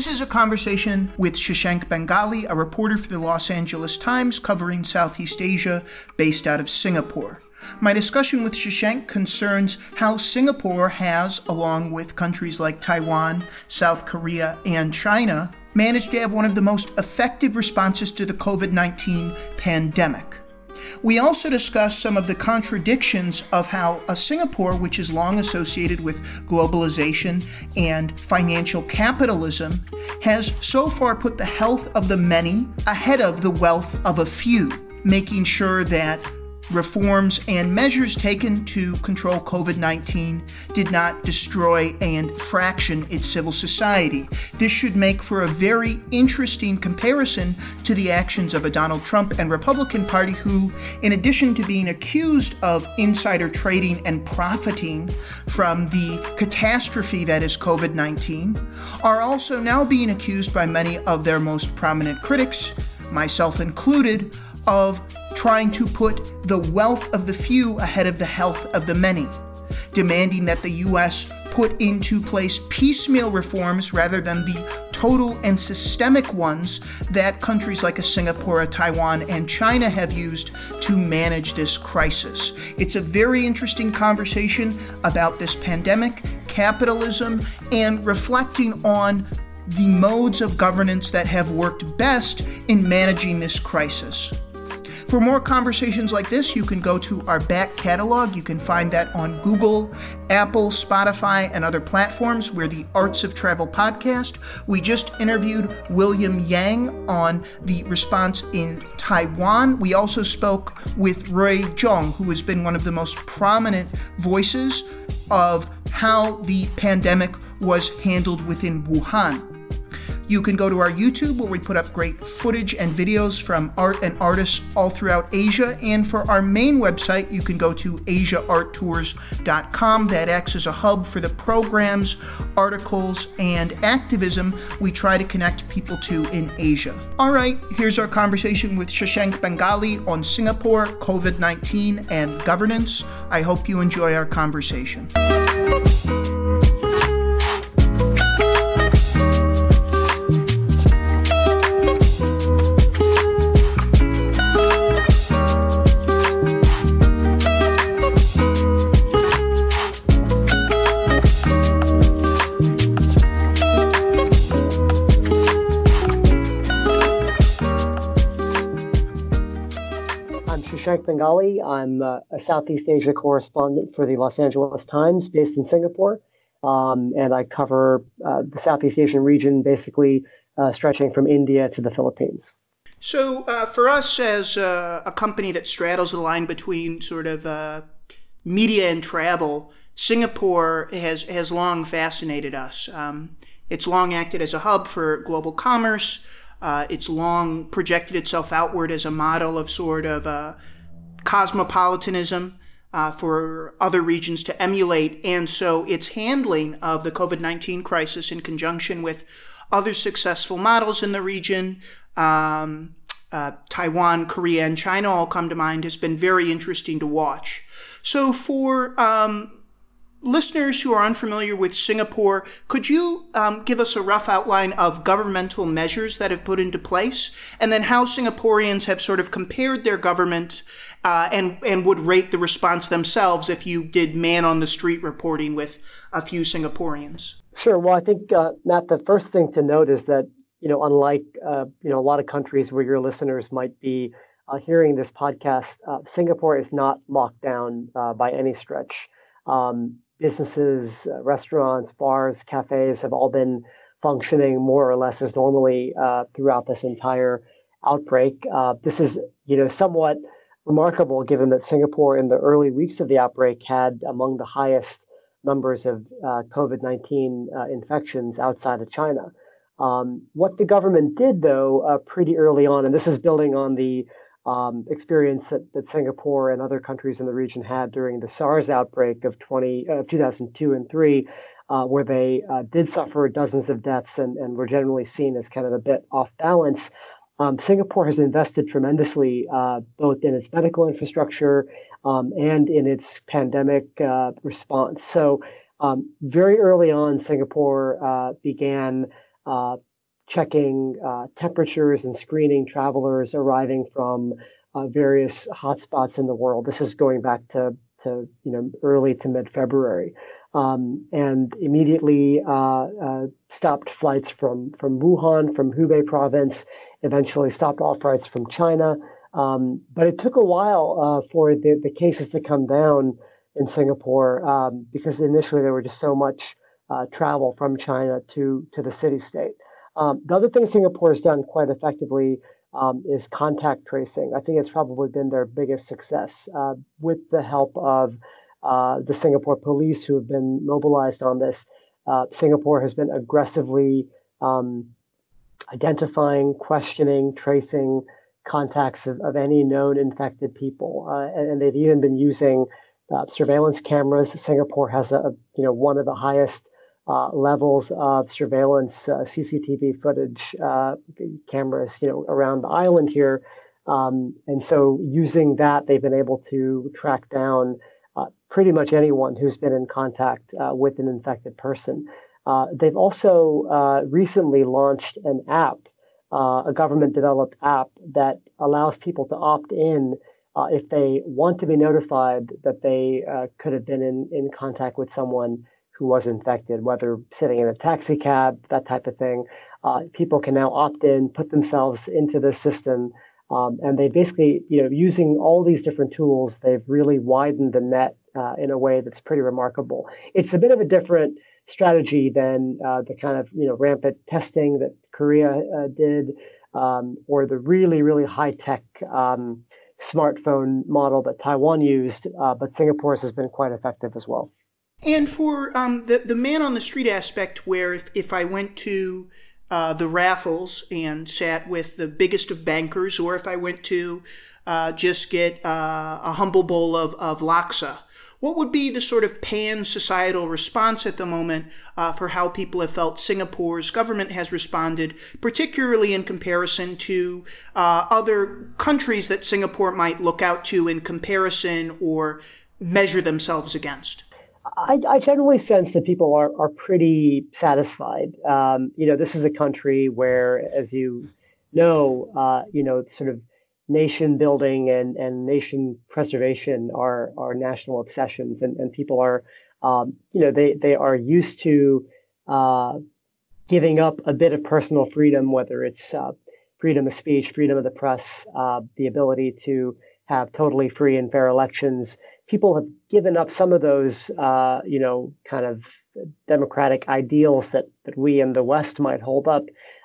This is a conversation with Shashank Bengali, a reporter for the Los Angeles Times covering Southeast Asia based out of Singapore. My discussion with Shashank concerns how Singapore has, along with countries like Taiwan, South Korea, and China, managed to have one of the most effective responses to the COVID 19 pandemic. We also discuss some of the contradictions of how a Singapore, which is long associated with globalization and financial capitalism, has so far put the health of the many ahead of the wealth of a few, making sure that reforms and measures taken to control COVID 19 did not destroy and fraction its civil society. This should make for a very interesting comparison to the actions of a Donald Trump and Republican Party who, in addition to being accused of insider trading and profiting from the catastrophe that is COVID 19, are also now being accused by many of their most prominent critics, myself included, of trying to put the wealth of the few ahead of the health of the many, demanding that the U.S. put into place piecemeal reforms rather than the total and systemic ones that countries like Singapore, Taiwan, and China have used to manage this crisis. It's a very interesting conversation about this pandemic, capitalism, and reflecting on the modes of governance that have worked best in managing this crisis. For more conversations like this, you can go to our back catalog. You can find that on Google, Apple, Spotify, and other platforms. We're the Arts of Travel podcast. We just interviewed William Yang on the response in Taiwan. We also spoke with Roy Zhong, who has been one of the most prominent voices of how the pandemic was handled within Wuhan. You can go to our YouTube where we put up great footage and videos from art and artists all throughout Asia. And for our main website, you can go to asiaarttours.com. That acts as a hub for the programs, articles, and activism we try to connect people to in Asia. All right, here's our conversation with Shashank Bengali on Singapore, COVID 19, and governance. I hope you enjoy our conversation. Shashank Bengali. I'm a Southeast Asia correspondent for the Los Angeles Times based in Singapore. Um, and I cover uh, the Southeast Asian region, basically uh, stretching from India to the Philippines. So, uh, for us as a company that straddles the line between sort of uh, media and travel, Singapore has, has long fascinated us. Um, it's long acted as a hub for global commerce. Uh, it's long projected itself outward as a model of sort of uh, cosmopolitanism uh, for other regions to emulate. And so its handling of the COVID 19 crisis in conjunction with other successful models in the region, um, uh, Taiwan, Korea, and China all come to mind, has been very interesting to watch. So for um, listeners who are unfamiliar with Singapore, could you um, give us a rough outline of governmental measures that have put into place, and then how Singaporeans have sort of compared their government uh, and and would rate the response themselves if you did man on the street reporting with a few Singaporeans? Sure. Well, I think uh, Matt, the first thing to note is that you know, unlike uh, you know a lot of countries where your listeners might be uh, hearing this podcast, uh, Singapore is not locked down uh, by any stretch. Um, businesses, uh, restaurants, bars, cafes have all been functioning more or less as normally uh, throughout this entire outbreak. Uh, this is, you know, somewhat remarkable given that Singapore in the early weeks of the outbreak had among the highest numbers of uh, COVID-19 uh, infections outside of China. Um, what the government did, though, uh, pretty early on, and this is building on the um, experience that, that Singapore and other countries in the region had during the SARS outbreak of 20, uh, 2002 and 3, uh, where they uh, did suffer dozens of deaths and, and were generally seen as kind of a bit off balance. Um, Singapore has invested tremendously uh, both in its medical infrastructure um, and in its pandemic uh, response. So, um, very early on, Singapore uh, began checking uh, temperatures and screening travelers arriving from uh, various hotspots in the world. This is going back to, to you know early to mid February, um, and immediately uh, uh, stopped flights from from Wuhan, from Hubei province. Eventually stopped all flights from China. Um, but it took a while uh, for the, the cases to come down in Singapore um, because initially there were just so much uh, travel from China to to the city state. Um, the other thing Singapore has done quite effectively um, is contact tracing. I think it's probably been their biggest success uh, with the help of uh, the Singapore police who have been mobilized on this. Uh, Singapore has been aggressively um, identifying, questioning, tracing contacts of, of any known infected people, uh, and, and, they've even been using uh, surveillance cameras. Singapore has a, you know one of the highest uh, levels of surveillance uh, CCTV footage uh, cameras, you know, around the island here. Um, and so, using that, they've been able to track down uh, pretty much anyone who's been in contact uh, with an infected person. Uh, they've also recently launched an app, a government-developed app that allows people to opt in if they want to be notified that they could have been in, in contact with someone who was infected, whether sitting in a taxi cab, that type of thing. Uh, people can now opt in, put themselves into the system, um, and they basically, you know, using all these different tools, they've really widened the net uh, in a way that's pretty remarkable. It's a bit of a different strategy than uh, the kind of you know rampant testing that Korea uh, did, um, or the really really high tech. Um, smartphone model that Taiwan used, uh, but Singapore's has been quite effective as well. And for um, the the man on the street aspect, where if, if I went to uh, the Raffles and sat with the biggest of bankers, or if I went to uh, just get uh, a humble bowl of, of laksa, what would be the sort of pan societal response at the moment uh, for how people have felt Singapore's government has responded, particularly in comparison to uh, other countries that Singapore might look out to in comparison or measure themselves against? I, I, generally sense that people are, are pretty satisfied. Um, you know, this is a country where, as you know, uh, you know, sort of nation building and, and nation preservation are, are national obsessions, and, and people are, um, you know, they, they are used to uh, giving up a bit of personal freedom, whether it's uh, freedom of speech, freedom of the press, uh, the ability to have totally free and fair elections people have given up some of those, uh, you know, kind of democratic ideals that, that we in the West might hold up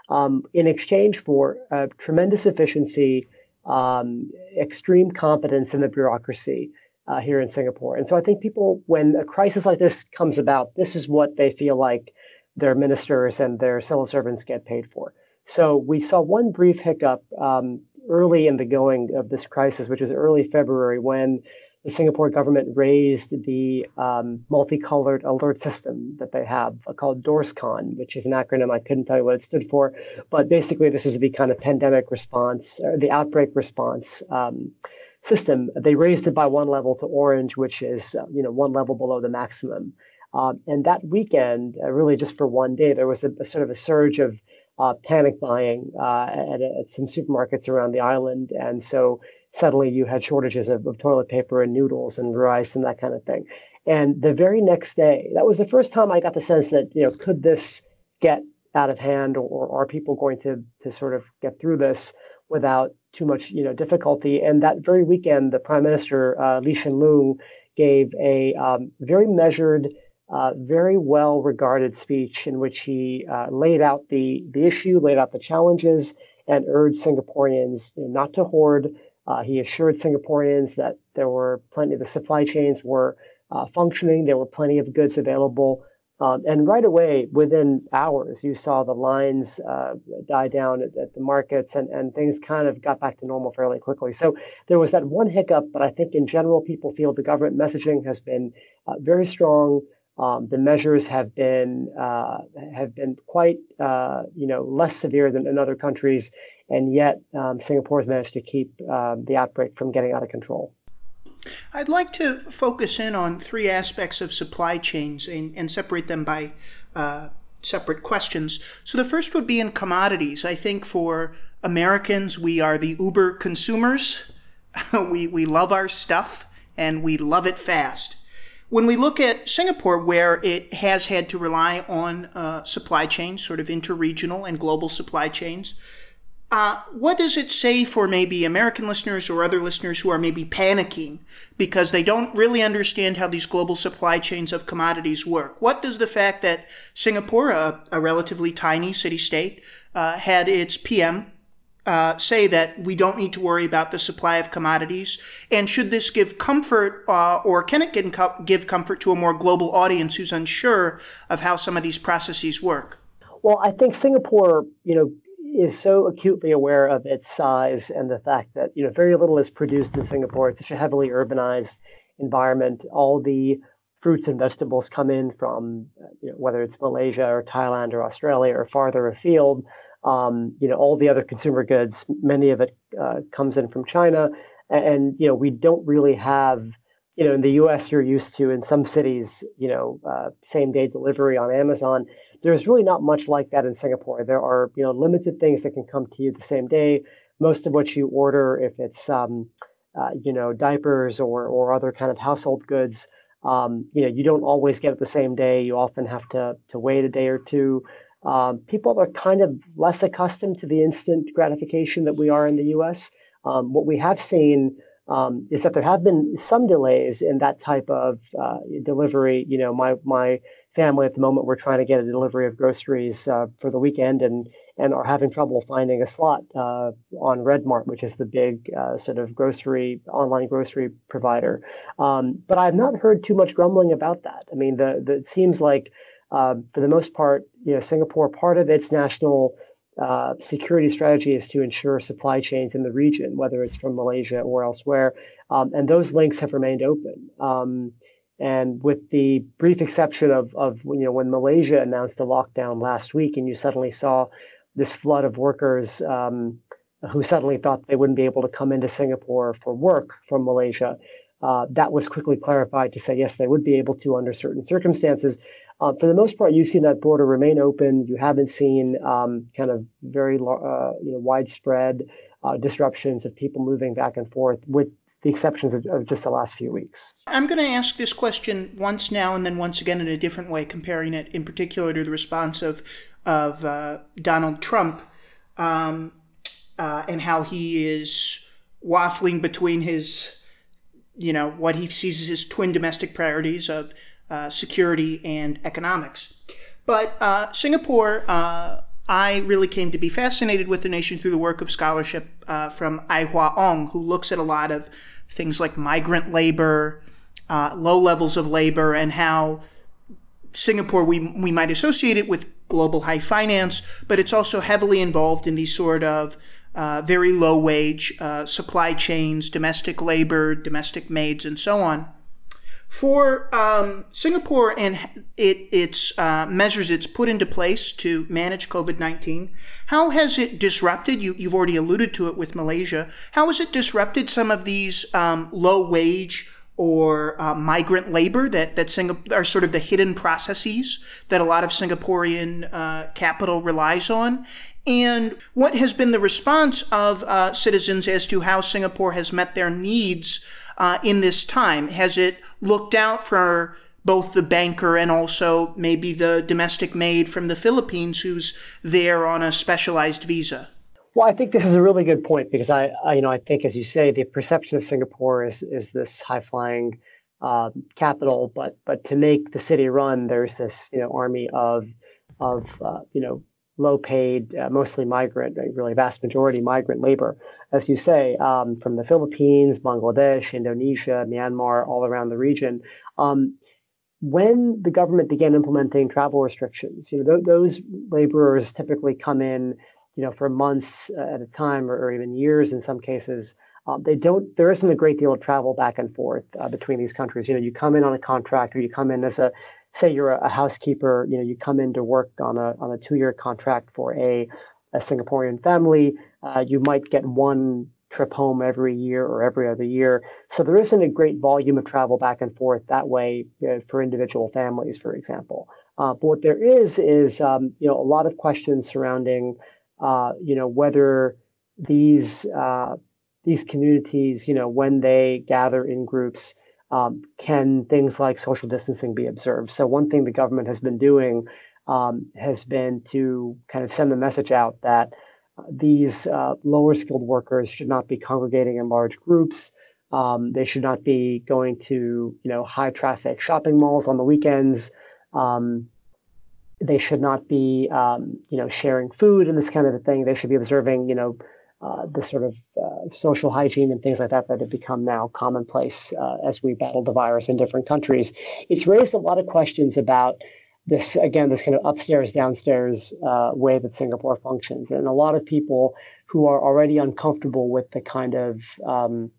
um, in exchange for uh, tremendous efficiency, um, extreme competence in the bureaucracy uh, here in Singapore. And so I think people, when a crisis like this comes about, this is what they feel like their ministers and their civil servants get paid for. So we saw one brief hiccup um, early in the going of this crisis, which was early February, when the Singapore government raised the um, multicolored alert system that they have uh, called DORSCON, which is an acronym. I couldn't tell you what it stood for, but basically, this is the kind of pandemic response, or the outbreak response um, system. They raised it by one level to orange, which is uh, you know one level below the maximum. Uh, and that weekend, uh, really just for one day, there was a, a sort of a surge of uh, panic buying uh, at, at, some supermarkets around the island, and so suddenly you had shortages of, of toilet paper and noodles and rice and that kind of thing. And the very next day, that was the first time I got the sense that, you know, could this get out of hand or, or are people going to, to sort of get through this without too much, you know, difficulty? And that very weekend, the Prime Minister, uh, Lee Hsien Loong, gave a um, very measured, uh, very well regarded speech in which he uh, laid out the, the issue, laid out the challenges, and urged Singaporeans you know, not to hoard, uh, he assured Singaporeans that there were plenty, the supply chains were uh, functioning, there were plenty of goods available. Um, and right away, within hours, you saw the lines uh, die down at, at, the markets and, and things kind of got back to normal fairly quickly. So there was that one hiccup, but I think in general, people feel the government messaging has been uh, very strong. Um, the measures have been uh, have been quite uh, you know less severe than in other countries, and yet um, Singapore has managed to keep uh, the outbreak from getting out of control. I'd like to focus in on three aspects of supply chains and, and separate them by uh, separate questions. So the first would be in commodities. I think for Americans, we are the uber consumers. we, we love our stuff and we love it fast. When we look at Singapore, where it has had to rely on uh, supply chains, sort of interregional and global supply chains, uh, what does it say for maybe American listeners or other listeners who are maybe panicking because they don't really understand how these global supply chains of commodities work? What does the fact that Singapore, a, a relatively tiny city state, uh, had its PM uh, say that we don't need to worry about the supply of commodities? And should this give comfort, uh, or can it give comfort to a more global audience who's unsure of how some of these processes work? Well, I think Singapore, you know, is so acutely aware of its size and the fact that you know very little is produced in Singapore. It's such a heavily urbanized environment. All the fruits and vegetables come in from you know, whether it's Malaysia or Thailand or Australia or farther afield. Um, you know all the other consumer goods. Many of it uh, comes in from China, and, you know we don't really have you know, in the U.S., you're used to in some cities, you know, uh, same day delivery on Amazon. There's really not much like that in Singapore. There are, you know, limited things that can come to you the same day. Most of what you order, if it's, um, uh, you know, diapers or or other kind of household goods, um, you know, you don't always get it the same day. You often have to to wait a day or two. Um, people are kind of less accustomed to the instant gratification that we are in the U.S. Um, what we have seen um, is that there have been some delays in that type of uh, delivery. You know, my my family at the moment we're trying to get a delivery of groceries uh, for the weekend and and are having trouble finding a slot uh, on Redmart, which is the big uh, sort of grocery online grocery provider. Um, but I've not heard too much grumbling about that. I mean, the, the it seems like uh, for the most part, you know, Singapore part of its national uh, security strategy is to ensure supply chains in the region, whether it's from Malaysia or elsewhere. Um, and those links have remained open. Um, and with the brief exception of, of you know when Malaysia announced a lockdown last week, and you suddenly saw this flood of workers um, who suddenly thought they wouldn't be able to come into Singapore for work from Malaysia. Uh, that was quickly clarified to say yes, they would be able to under certain circumstances. Uh, for the most part, you've seen that border remain open. You haven't seen um, kind of very uh, you know widespread uh, disruptions of people moving back and forth, with the exceptions of, of just the last few weeks. I'm going to ask this question once now and then once again in a different way, comparing it in particular to the response of of uh, Donald Trump um, uh, and how he is waffling between his you know what he sees as his twin domestic priorities of uh, security and economics. But uh, Singapore, uh, I really came to be fascinated with the nation through the work of scholarship uh, from Aihwa Ong, who looks at a lot of things like migrant labor, uh, low levels of labor, and how Singapore we we might associate it with global high finance, but it's also heavily involved in these sort of uh, very low wage uh, supply chains, domestic labor, domestic maids, and so on. For um, Singapore and it, its uh, measures it's put into place to manage COVID 19, how has it disrupted? You, have already alluded to it with Malaysia. How has it disrupted some of these um, low wage or uh, migrant labor that, that Singapore are sort of the hidden processes that a lot of Singaporean uh, capital relies on? And what has been the response of uh, citizens as to how Singapore has met their needs uh, in this time? Has it looked out for both the banker and also maybe the domestic maid from the Philippines who's there on a specialized visa? Well, I think this is a really good point because I, I you know, I think as you say, the perception of Singapore is is this high flying uh, capital, but but to make the city run, there's this you know army of of uh, you know low paid, uh, mostly migrant, really vast majority migrant labor, as you say, um, from the Philippines, Bangladesh, Indonesia, Myanmar, all around the region. Um, when the government began implementing travel restrictions, you know, th- those laborers typically come in, you know, for months uh, at a time or, or, even years in some cases. Um, they don't. There isn't a great deal of travel back and forth uh, between these countries. You know, you come in on a contract, or you come in as a say you're a, housekeeper, you know, you come in to work on a on a two year contract for a, a Singaporean family, uh, you might get one trip home every year or every other year. So there isn't a great volume of travel back and forth that way uh, for individual families, for example. Uh, but what there is is um, you know a lot of questions surrounding uh, you know whether these uh, these communities you know when they gather in groups um, can things like social distancing be observed. So one thing the government has been doing um, has been to kind of send the message out that uh, these uh, lower skilled workers should not be congregating in large groups. Um, they should not be going to you know high traffic shopping malls on the weekends. Um, they should not be, um, you know, sharing food and this kind of a thing. They should be observing, you know, uh, the sort of uh, social hygiene and things like that that have become now commonplace uh, as we battle the virus in different countries. It's raised a lot of questions about this, again, this kind of upstairs, downstairs uh, way that Singapore functions. And a lot of people who are already uncomfortable with the kind of um,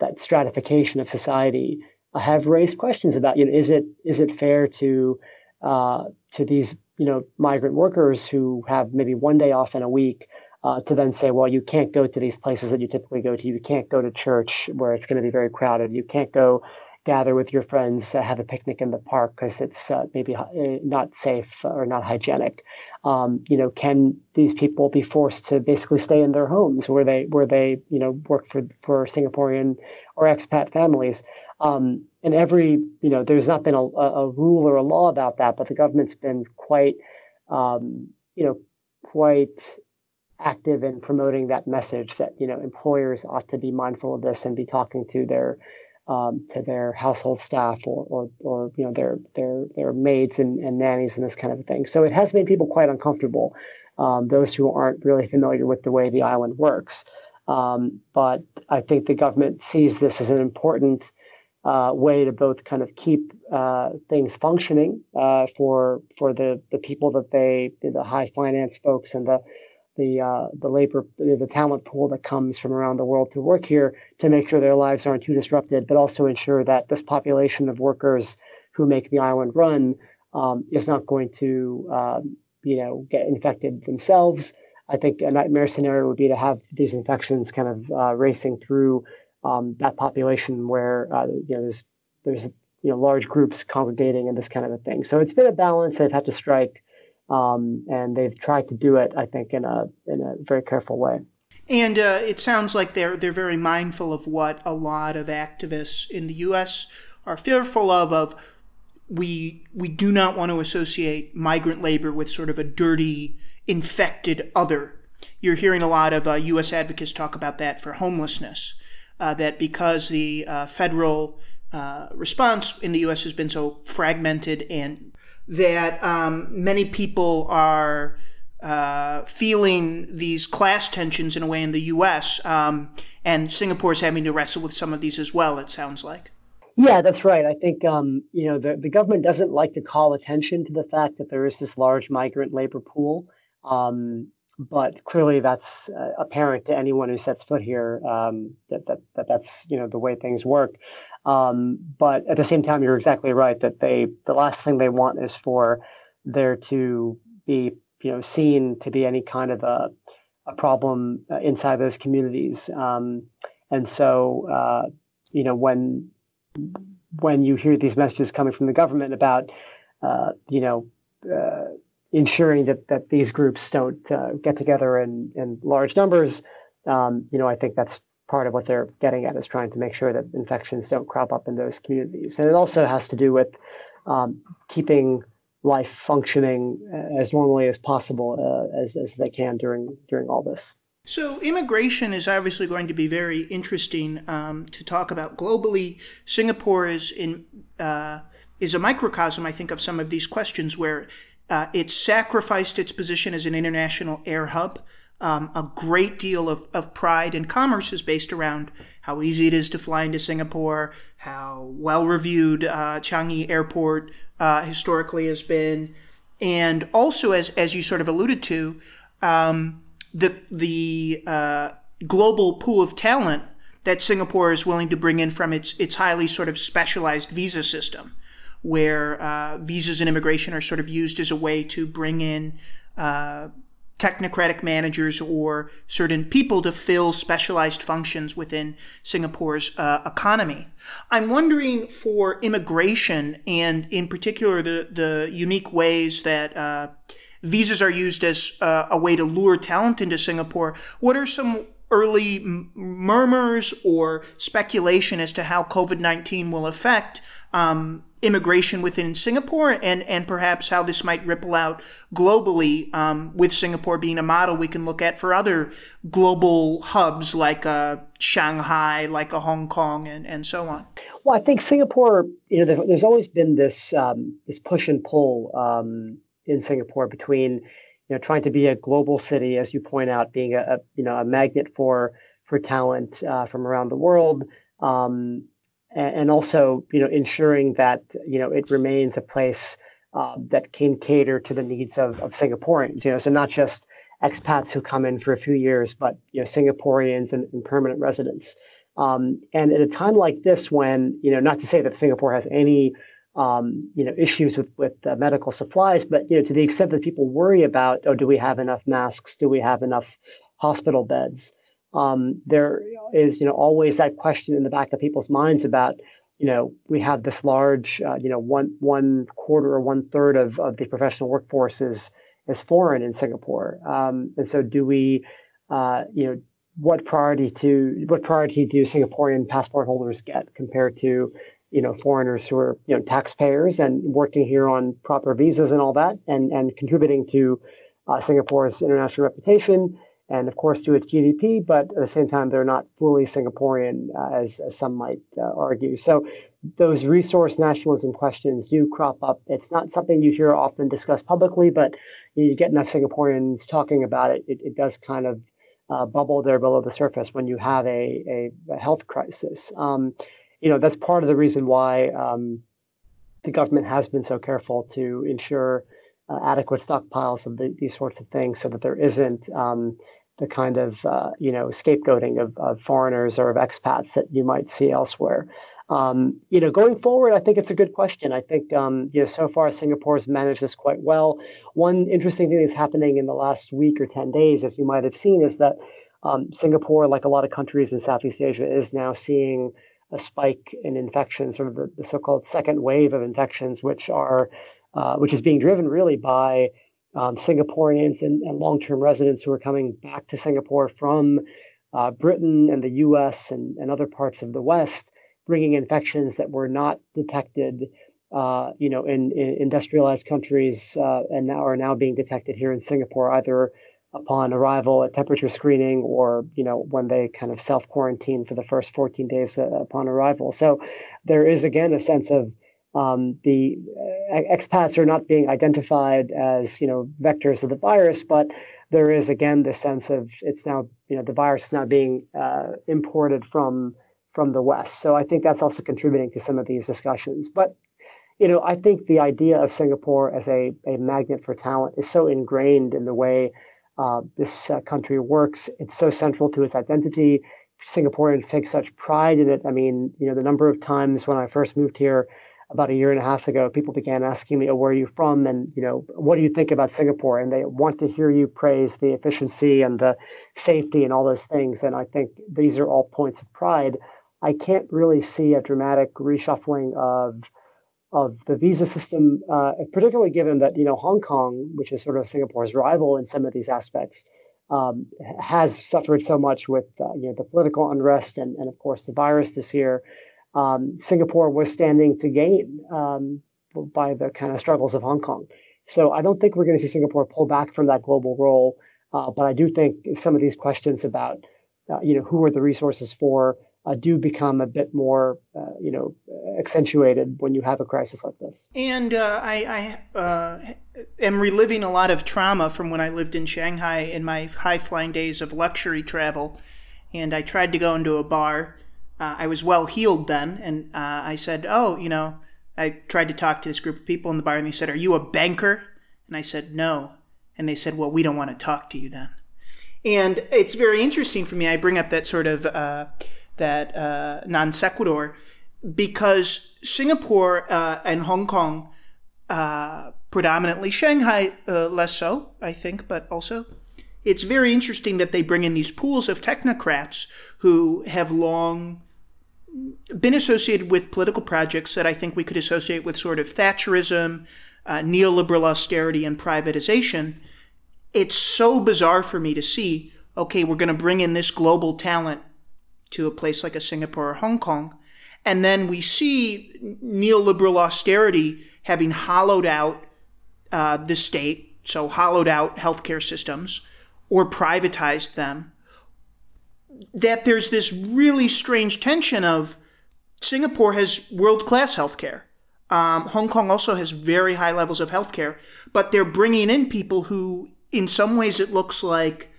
that stratification of society have raised questions about, you know, is it is it fair to uh, to these you know migrant workers who have maybe one day off in a week uh, to then say, well, you can't go to these places that you typically go to. You can't go to church where it's going to be very crowded. You can't go gather with your friends, uh, have a picnic in the park because it's uh, maybe uh, not safe or not hygienic. Um, you know, can these people be forced to basically stay in their homes where they where they you know work for for Singaporean or expat families? Um, and every, you know, there's not been a, a, rule or a law about that, but the government's been quite, um, you know, quite active in promoting that message that you know employers ought to be mindful of this and be talking to their um, to their household staff or, or, or you know their their their maids and, and nannies and this kind of thing. So it has made people quite uncomfortable. Um, those who aren't really familiar with the way the island works. Um, but I think the government sees this as an important uh, way to both kind of keep uh, things functioning uh, for for the the people that they the high finance folks and the the uh, the labor the talent pool that comes from around the world to work here to make sure their lives aren't too disrupted, but also ensure that this population of workers who make the island run um, is not going to um, you know get infected themselves. I think a nightmare scenario would be to have these infections kind of uh, racing through um, that population where uh, you know there's there's you know large groups congregating and this kind of a thing. So it's been a balance they've had to strike, um, and they've tried to do it, I think, in a in a very careful way. And uh, it sounds like they're they're very mindful of what a lot of activists in the U.S. are fearful of. Of we we do not want to associate migrant labor with sort of a dirty, infected other. You're hearing a lot of uh, U.S. advocates talk about that for homelessness uh, that because the uh, federal uh, response in the U.S. has been so fragmented and that um, many people are uh, feeling these class tensions in a way in the U.S. Um, and Singapore is having to wrestle with some of these as well. It sounds like. Yeah, that's right. I think um, you know the, the government doesn't like to call attention to the fact that there is this large migrant labor pool. Um, but clearly that's uh, apparent to anyone who sets foot here um, that, that, that that's you know the way things work um, but at the same time you're exactly right that they the last thing they want is for there to be you know seen to be any kind of a, a problem uh, inside those communities um, and so uh, you know when when you hear these messages coming from the government about uh, you know uh, ensuring that that these groups don't uh, get together in in large numbers. Um, you know, I think that's part of what they're getting at is trying to make sure that infections don't crop up in those communities. And it also has to do with um, keeping life functioning uh, as normally as possible uh, as, as they can during during all this. So, immigration is obviously going to be very interesting um, to talk about globally. Singapore is in uh, is a microcosm, I think, of some of these questions where uh, it sacrificed its position as an international air hub. Um, a great deal of, of pride and commerce is based around how easy it is to fly into Singapore, how well reviewed uh, Changi Airport uh, historically has been, and also as as you sort of alluded to, um, the the uh, global pool of talent that Singapore is willing to bring in from its its highly sort of specialized visa system where uh, visas and immigration are sort of used as a way to bring in uh, technocratic managers or certain people to fill specialized functions within Singapore's uh, economy. I'm wondering for immigration and in particular the, the unique ways that uh, visas are used as uh, a way to lure talent into Singapore. What are some early m- murmurs or speculation as to how COVID 19 will affect um, immigration within Singapore and, and perhaps how this might ripple out globally um, with Singapore being a model we can look at for other global hubs like uh, Shanghai, like a Hong Kong, and, and so on. Well, I think Singapore, you know, there's always been this um, this push and pull um, in Singapore between, you know, trying to be a global city, as you point out, being a, a you know a magnet for for talent uh, from around the world, um, and also you know ensuring that you know it remains a place uh, that can cater to the needs of, of Singaporeans. You know, so not just expats who come in for a few years, but you know Singaporeans and, and permanent residents. Um, and at a time like this, when you know, not to say that Singapore has any um, you know issues with with uh, medical supplies, but you know to the extent that people worry about, oh, do we have enough masks? Do we have enough hospital beds? Um, there is you know always that question in the back of people's minds about you know we have this large uh, you know one one quarter or one third of, of the professional workforce is is foreign in Singapore. Um, and so do we uh, you know what priority to what priority do Singaporean passport holders get compared to you know foreigners who are you know taxpayers and working here on proper visas and all that and and contributing to uh, Singapore's international reputation and of course to its GDP, but at the same time, they're not fully Singaporean, uh, as, as, some might uh, argue. So those resource nationalism questions do crop up. It's not something you hear often discussed publicly, but you get enough Singaporeans talking about it, it, it does kind of uh, bubble there below the surface when you have a, a, a health crisis. Um, you know, that's part of the reason why um, the government has been so careful to ensure uh, adequate stockpiles of the, these sorts of things so that there isn't um, the kind of uh, you know scapegoating of, of, foreigners or of expats that you might see elsewhere. Um, you know, going forward, I think it's a good question. I think um, you know so far Singapore has managed this quite well. One interesting thing that's happening in the last week or ten days, as you might have seen, is that um, Singapore, like a lot of countries in Southeast Asia, is now seeing a spike in infections, sort of the, the so-called second wave of infections, which are uh, which is being driven really by um, Singaporeans and, and long-term residents who are coming back to Singapore from uh, Britain and the U.S. And, and other parts of the West, bringing infections that were not detected, uh, you know, in, in industrialized countries, uh, and now are now being detected here in Singapore, either upon arrival at temperature screening or you know when they kind of self quarantine for the first 14 days uh, upon arrival. So there is again a sense of um, the uh, expats are not being identified as you know vectors of the virus, but there is again the sense of it's now you know the virus is now being uh, imported from from the West. So I think that's also contributing to some of these discussions. But you know I think the idea of Singapore as a, a magnet for talent is so ingrained in the way uh, this uh, country works. It's so central to its identity. Singaporeans take such pride in it. I mean, you know, the number of times when I first moved here about a year and a half ago, people began asking me, oh, where are you from? And, you know, what do you think about Singapore? And they want to hear you praise the efficiency and the safety and all those things. And I think these are all points of pride. I can't really see a dramatic reshuffling of of the visa system, uh, particularly given that, you know, Hong Kong, which is sort of Singapore's rival in some of these aspects, um, has suffered so much with, uh, you know, the political unrest and, and of course the virus this year um, Singapore was standing to gain um, by the kind of struggles of Hong Kong. So I don't think we're going to see Singapore pull back from that global role. Uh, but I do think some of these questions about, uh, you know, who are the resources for, uh, do become a bit more, uh, you know, accentuated when you have a crisis like this. And uh, I, I uh, am reliving a lot of trauma from when I lived in Shanghai in my high flying days of luxury travel. And I tried to go into a bar uh, I was well heeled then, and uh, I said, "Oh, you know," I tried to talk to this group of people in the bar, and they said, "Are you a banker?" And I said, "No," and they said, "Well, we don't want to talk to you then." And it's very interesting for me. I bring up that sort of uh, that uh, non sequitur because Singapore uh, and Hong Kong, uh, predominantly Shanghai, less so, I think, but also it's very interesting that they bring in these pools of technocrats who have long been associated with political projects that I think we could associate with sort of Thatcherism, uh, neoliberal austerity, and privatization. It's so bizarre for me to see okay, we're going to bring in this global talent to a place like a Singapore or Hong Kong. And then we see neoliberal austerity having hollowed out uh, the state, so hollowed out healthcare systems or privatized them. That there's this really strange tension of Singapore has world class healthcare. Um, Hong Kong also has very high levels of healthcare, but they're bringing in people who, in some ways, it looks like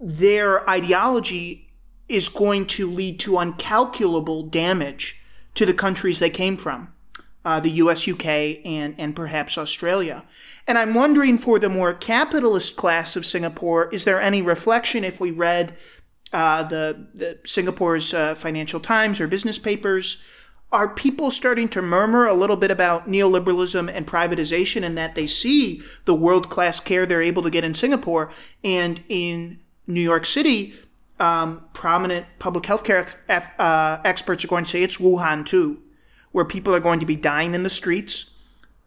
their ideology is going to lead to uncalculable damage to the countries they came from, uh, the US, UK, and, and perhaps Australia. And I'm wondering for the more capitalist class of Singapore, is there any reflection if we read uh, the, the, Singapore's uh, Financial Times or business papers? Are people starting to murmur a little bit about neoliberalism and privatization and that they see the world class care they're able to get in Singapore and in New York City, um, prominent public health care uh, experts are going to say it's Wuhan too, where people are going to be dying in the streets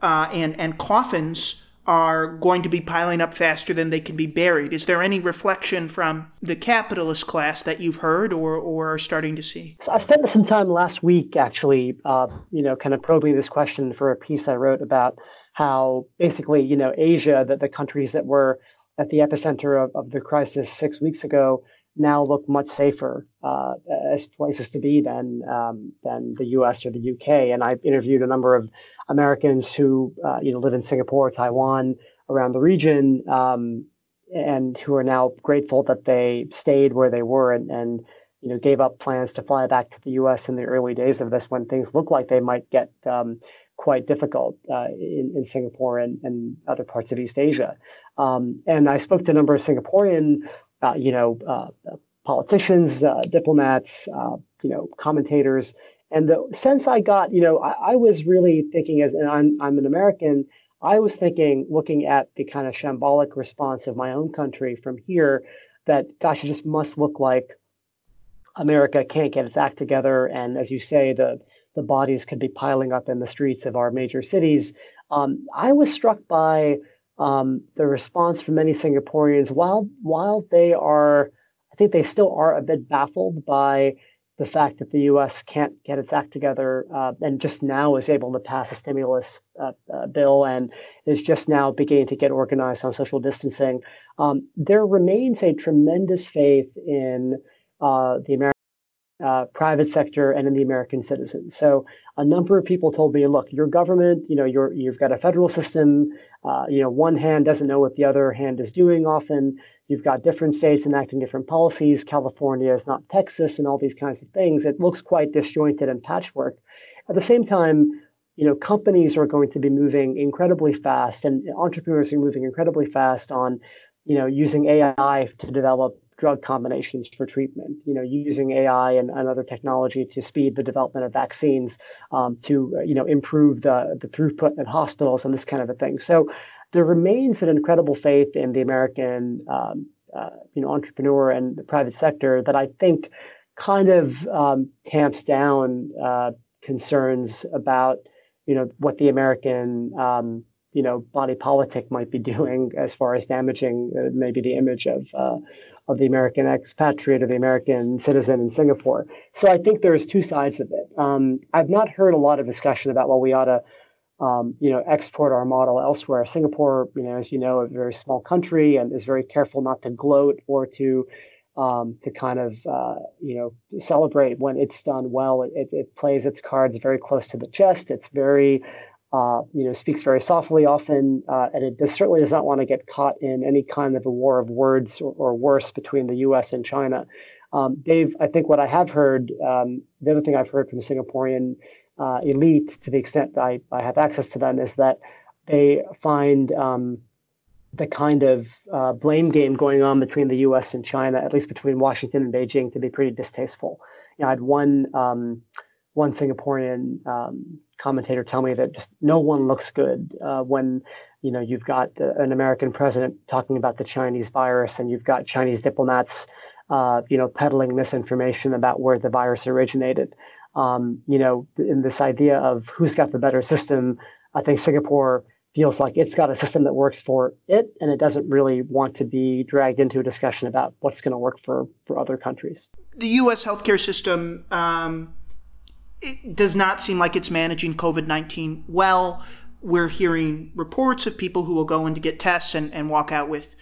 uh, and, and coffins are going to be piling up faster than they can be buried. Is there any reflection from the capitalist class that you've heard or, or are starting to see? So I spent some time last week actually, uh, you know, kind of probing this question for a piece I wrote about how basically, you know, Asia, that the countries that were at the epicenter of, of the crisis six weeks ago now look much safer uh, as places to be than um, than the U.S. or the U.K. And I've interviewed a number of Americans who uh, you know live in Singapore, Taiwan, around the region, um, and who are now grateful that they stayed where they were and, and you know gave up plans to fly back to the U.S. in the early days of this when things looked like they might get um, quite difficult uh, in, in Singapore and, and other parts of East Asia. Um, and I spoke to a number of Singaporean, you know, uh, politicians, uh, diplomats, uh, you know, commentators. And the sense I got, you know, I, I was really thinking as, and I'm, I'm an American, I was thinking, looking at the kind of shambolic response of my own country from here, that gosh, it just must look like America can't get its act together. And as you say, the the bodies could be piling up in the streets of our major cities. Um, I was struck by um, the response from many Singaporeans. While while they are, I think they still are a bit baffled by the fact that the U.S. can't get its act together uh, and just now is able to pass a stimulus uh, uh, bill and is just now beginning to get organized on social distancing. Um, there remains a tremendous faith in uh, the American uh, private sector and in the American citizen. So a number of people told me, look, your government, you know, you're, you've got a federal system. Uh, you know, one hand doesn't know what the other hand is doing often. You've got different states enacting different policies. California is not Texas and all these kinds of things. It looks quite disjointed and patchwork. At the same time, you know, companies are going to be moving incredibly fast and entrepreneurs are moving incredibly fast on, you know, using AI to develop drug combinations for treatment, you know, using AI and, and other technology to speed the development of vaccines, um, to, you know, improve the, the throughput at hospitals and this kind of a thing. So there remains an incredible faith in the American, um, uh, you know, entrepreneur and the private sector that I think kind of um, tamps down uh, concerns about, you know, what the American um, you know body politic might be doing as far as damaging uh, maybe the image of uh, of the American expatriate or the American citizen in Singapore. So I think there's two sides of it. Um, I've not heard a lot of discussion about well we ought to um, you know export our model elsewhere. Singapore, you know, as you know, a very small country and is very careful not to gloat or to um, to kind of uh, you know celebrate when it's done well. It, it, plays its cards very close to the chest. It's very uh, you know, speaks very softly often, uh, and it certainly does not want to get caught in any kind of a war of words or, or worse between the U.S. and China. Um, Dave, I think what I have heard, um, the other thing I've heard from the Singaporean uh, elite, to the extent that I, I have access to them, is that they find um, the kind of uh, blame game going on between the U.S. and China, at least between Washington and Beijing, to be pretty distasteful. You know, I had one um, one Singaporean um, commentator tell me that just no one looks good uh, when you know, you've got an American president talking about the Chinese virus, and you've got Chinese diplomats, uh, you know, peddling misinformation about where the virus originated. Um, you know, in this idea of who's got the better system, I think Singapore feels like it's got a system that works for it, and it doesn't really want to be dragged into a discussion about what's going to work for for other countries. The U.S. healthcare system. Um it does not seem like it's managing COVID 19 well. We're hearing reports of people who will go in to get tests and, and walk out with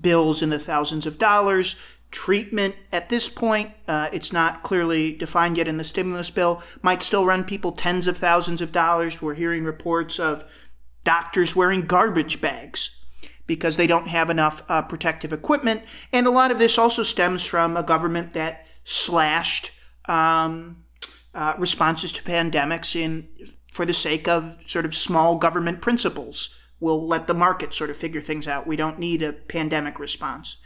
bills in the thousands of dollars. Treatment at this point, uh, it's not clearly defined yet in the stimulus bill, might still run people tens of thousands of dollars. We're hearing reports of doctors wearing garbage bags because they don't have enough uh, protective equipment. And a lot of this also stems from a government that slashed um, uh, responses to pandemics in for the sake of sort of small government principles. We'll let the market sort of figure things out. We don't need a pandemic response.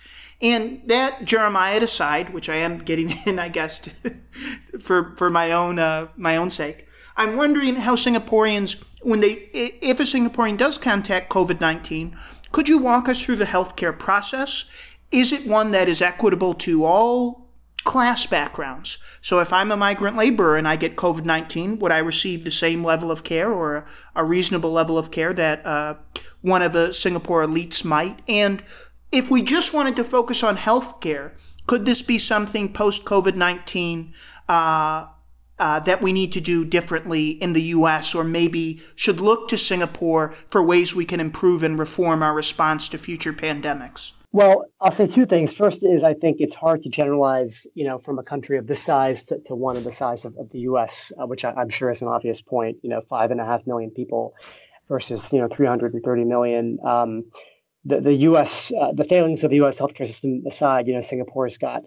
And that Jeremiah aside, which I am getting in, I guess, to, for for my own uh, my own sake, I'm wondering how Singaporeans, when they if a Singaporean does contact COVID nineteen, could you walk us through the healthcare process? Is it one that is equitable to all class backgrounds? So if I'm a migrant laborer and I get COVID 19, would I receive the same level of care or a, a reasonable level of care that uh, one of the Singapore elites might? And if we just wanted to focus on healthcare, could this be something post COVID 19 uh, uh, that we need to do differently in the US or maybe should look to Singapore for ways we can improve and reform our response to future pandemics? Well, I'll say two things. First is I think it's hard to generalize, you know, from a country of this size to, to one of the size of, of the U.S., uh, which I, am sure is an obvious point. You know, five and a half million people versus you know 330 million. Um, the the U.S. Uh, the failings of the U.S. healthcare system aside, you know, Singapore's got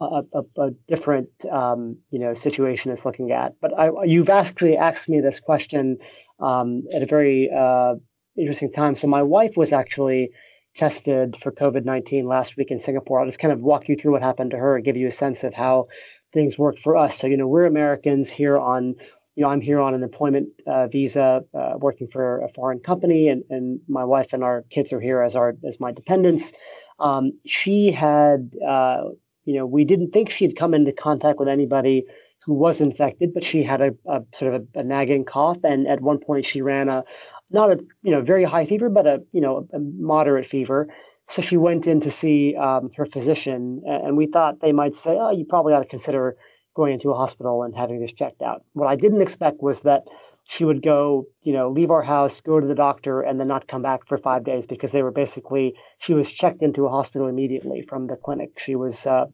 a, a, a different um, you know situation it's looking at. But I, you've actually asked me this question um, at a very uh, interesting time. So my wife was actually tested for COVID 19 last week in Singapore. I'll just kind of walk you through what happened to her and give you a sense of how things work for us. So, you know, we're Americans here on, you know, I'm here on an employment uh, visa uh, working for a foreign company, and, and my wife and our kids are here as our as my dependents. Um, she had, uh, you know, we didn't think she'd come into contact with anybody who was infected, but she had a, a sort of a, a, nagging cough, and at one point she ran a, not a you know very high fever, but a you know a moderate fever. So she went in to see um, her physician, and we thought they might say, "Oh, you probably ought to consider going into a hospital and having this checked out." What I didn't expect was that she would go, you know, leave our house, go to the doctor, and then not come back for five days because they were basically she was checked into a hospital immediately from the clinic. She was. Uh,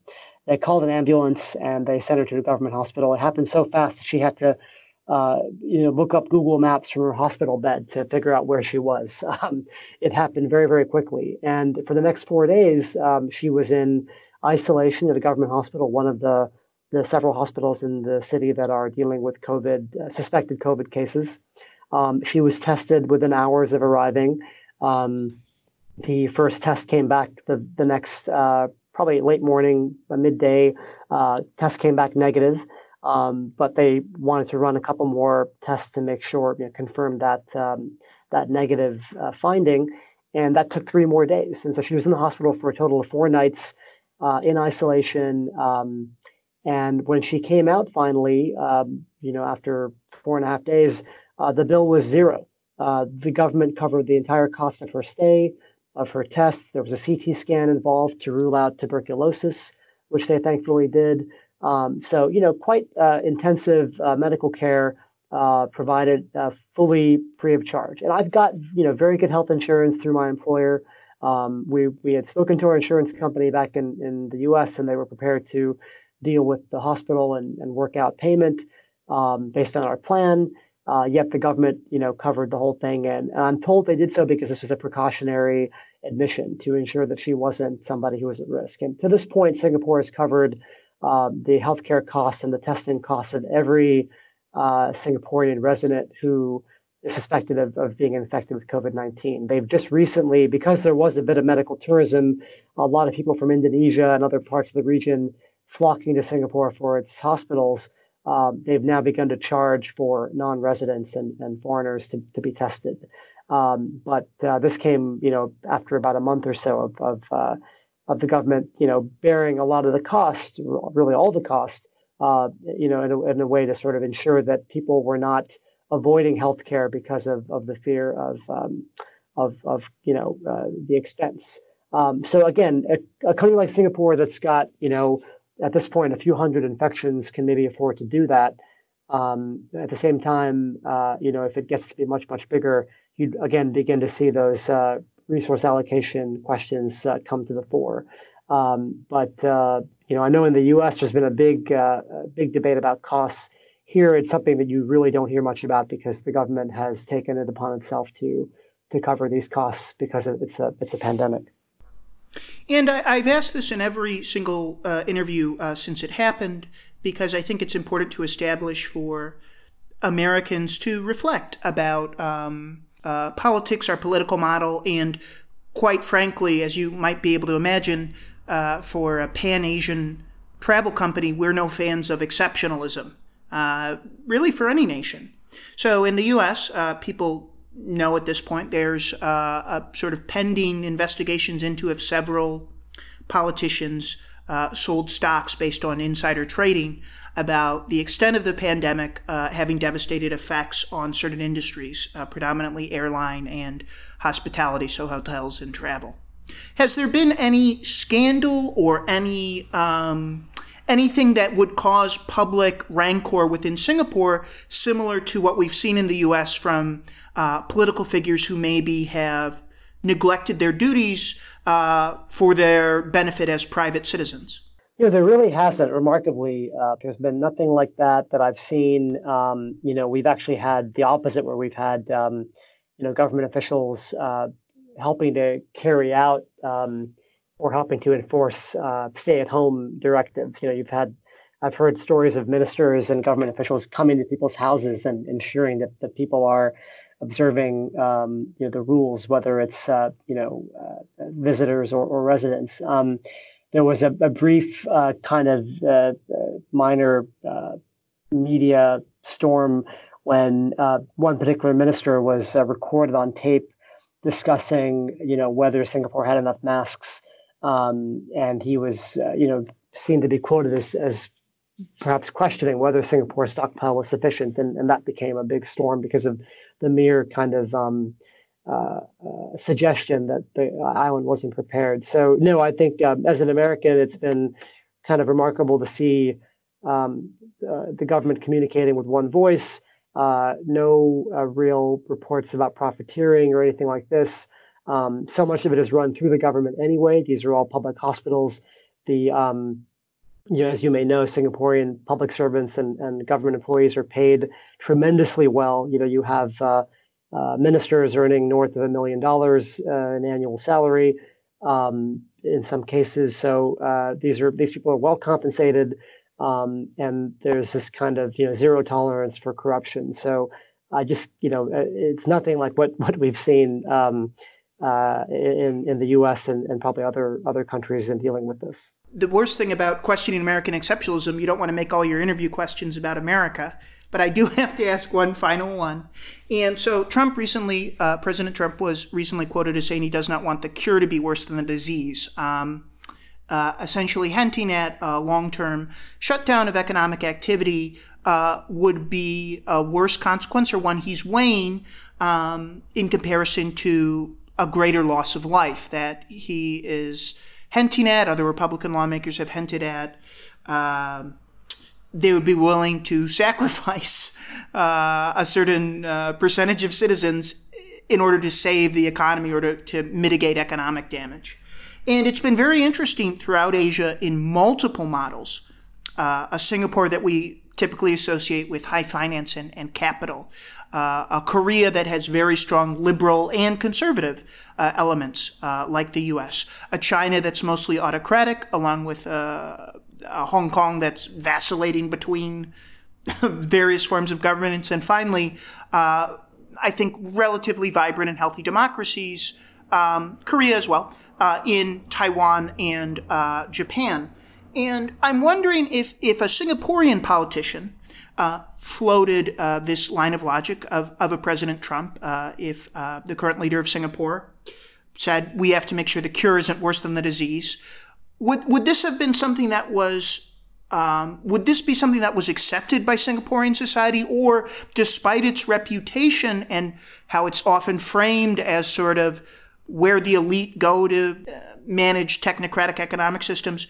they called an ambulance and they sent her to a government hospital. It happened so fast that she had to uh, you know, look up Google Maps from her hospital bed to figure out where she was. Um, it happened very, very quickly. And for the next four days, um, she was in isolation at a government hospital, one of the, the several hospitals in the city that are dealing with COVID, uh, suspected COVID cases. Um, she was tested within hours of arriving. Um, the first test came back the, the next, uh, probably late morning, midday. Uh, test came back negative. Um, but they wanted to run a couple more tests to make sure, you know, confirm that um, that negative uh, finding, and that took three more days. And so she was in the hospital for a total of four nights uh, in isolation. Um, and when she came out finally, um, you know, after four and a half days, uh, the bill was zero. Uh, the government covered the entire cost of her stay, of her tests. There was a CT scan involved to rule out tuberculosis, which they thankfully did. Um, so, you know, quite uh, intensive uh, medical care uh, provided uh, fully free of charge. And I've got, you know, very good health insurance through my employer. Um, we, we had spoken to our insurance company back in, in the US, and they were prepared to deal with the hospital and, and work out payment um, based on our plan. Uh, yet the government, you know, covered the whole thing, and, and, I'm told they did so because this was a precautionary admission to ensure that she wasn't somebody who was at risk. And to this point, Singapore has covered uh, the healthcare costs and the testing costs of every uh, Singaporean resident who is suspected of, of being infected with COVID 19. They've just recently, because there was a bit of medical tourism, a lot of people from Indonesia and other parts of the region flocking to Singapore for its hospitals. Um, they've now begun to charge for non residents and, and foreigners to, to be tested. Um, but uh, this came, you know, after about a month or so of of, uh, of the government, you know, bearing a lot of the cost, really all the cost, uh, you know, in a, in a, way to sort of ensure that people were not avoiding healthcare because of, of the fear of, um, of, of, you know, uh, the expense. Um, so again, a, a, country like Singapore that's got, you know, at this point, a few hundred infections can maybe afford to do that. Um, at the same time, uh, you know, if it gets to be much, much bigger, you'd again begin to see those uh, resource allocation questions uh, come to the fore. Um, but uh, you know, I know in the U.S. there's been a big, uh, big debate about costs. Here, it's something that you really don't hear much about because the government has taken it upon itself to to cover these costs because it's a it's a pandemic. And I, have asked this in every single uh, interview uh, since it happened because I think it's important to establish for Americans to reflect about um, uh, politics, our political model, and quite frankly, as you might be able to imagine, uh, for a pan Asian travel company, we're no fans of exceptionalism, uh, really for any nation. So in the US, uh, people know at this point there's uh, a sort of pending investigations into if several politicians sold stocks based on insider trading about the extent of the pandemic uh, having devastated effects on certain industries, uh, predominantly airline and hospitality, so hotels and travel. Has there been any scandal or any um, anything that would cause public rancor within Singapore, similar to what we've seen in the U.S. from uh, political figures who maybe have neglected their duties uh, for their benefit as private citizens? You know, there really hasn't. Remarkably, uh, there's been nothing like that that I've seen. Um, you know, we've actually had the opposite, where we've had um, you know government officials uh, helping to carry out um, or helping to enforce uh, stay-at-home directives. You know, you've had I've heard stories of ministers and government officials coming to people's houses and ensuring that the people are observing um, you know the rules, whether it's uh, you know uh, visitors or, or residents. There was a, a brief uh, kind of uh, uh, minor uh, media storm when one particular minister was recorded on tape discussing you know whether Singapore had enough masks, um, and he was you know seen to be quoted as, as perhaps questioning whether Singapore's stockpile was sufficient, and, and that became a big storm because of the mere kind of um, uh, uh, suggestion that the island wasn't prepared. So, no, I think um, as an American, it's been kind of remarkable to see um, uh, the government communicating with one voice. Uh, no uh, real reports about profiteering or anything like this. Um, so much of it is run through the government anyway. These are all public hospitals. The um, you know, as you may know, Singaporean public servants and, and government employees are paid tremendously well. You know, you have uh, ministers earning north of a million dollars uh, in annual salary um, in some cases. So uh, these are these people are well compensated, um, and there's this kind of you know zero tolerance for corruption. So I just you know uh, it's nothing like what what we've seen. Um, uh, in in the U.S. And, and probably other other countries in dealing with this. The worst thing about questioning American exceptionalism, you don't want to make all your interview questions about America. But I do have to ask one final one. And so, Trump recently, uh, President Trump was recently quoted as saying he does not want the cure to be worse than the disease. Um, uh, essentially hinting at a long term shutdown of economic activity uh, would be a worse consequence or one he's weighing um, in comparison to a greater loss of life that he is hinting at, other Republican lawmakers have hinted at. Um, they would be willing to sacrifice uh, a certain uh, percentage of citizens in order to save the economy or to, to mitigate economic damage. And it's been very interesting throughout Asia in multiple models. Uh, a Singapore that we typically associate with high finance and, and capital, uh, a Korea that has very strong liberal and conservative uh, elements, uh, like the U.S., a China that's mostly autocratic, along with uh, Hong Kong that's vacillating between various forms of governance, and finally, uh, I think relatively vibrant and healthy democracies, um, Korea as well, uh, in Taiwan and Japan. And I'm wondering if, if a Singaporean politician uh, floated uh, this line of logic of, of a President Trump, uh, if uh, the current leader of Singapore said, we have to make sure the cure isn't worse than the disease. Would, would this have been something that was um, would this be something that was accepted by Singaporean society, or despite its reputation and how it's often framed as sort of where the elite go to uh, manage technocratic economic systems,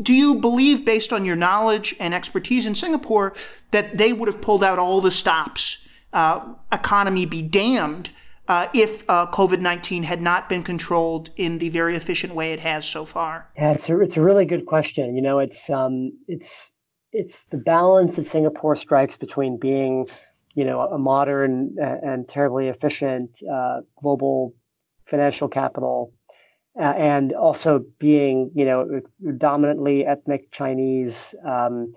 do you believe, based on your knowledge and expertise in Singapore, that they would have pulled out all the stops, uh, economy be damned, uh, if uh, COVID 19 had not been controlled in the very efficient way it has so far? Yeah, it's a, it's a really good question. You know, it's, um, it's, it's the balance that Singapore strikes between being, you know, a modern and terribly efficient uh, global financial capital and also being, you know, dominantly ethnic Chinese, um,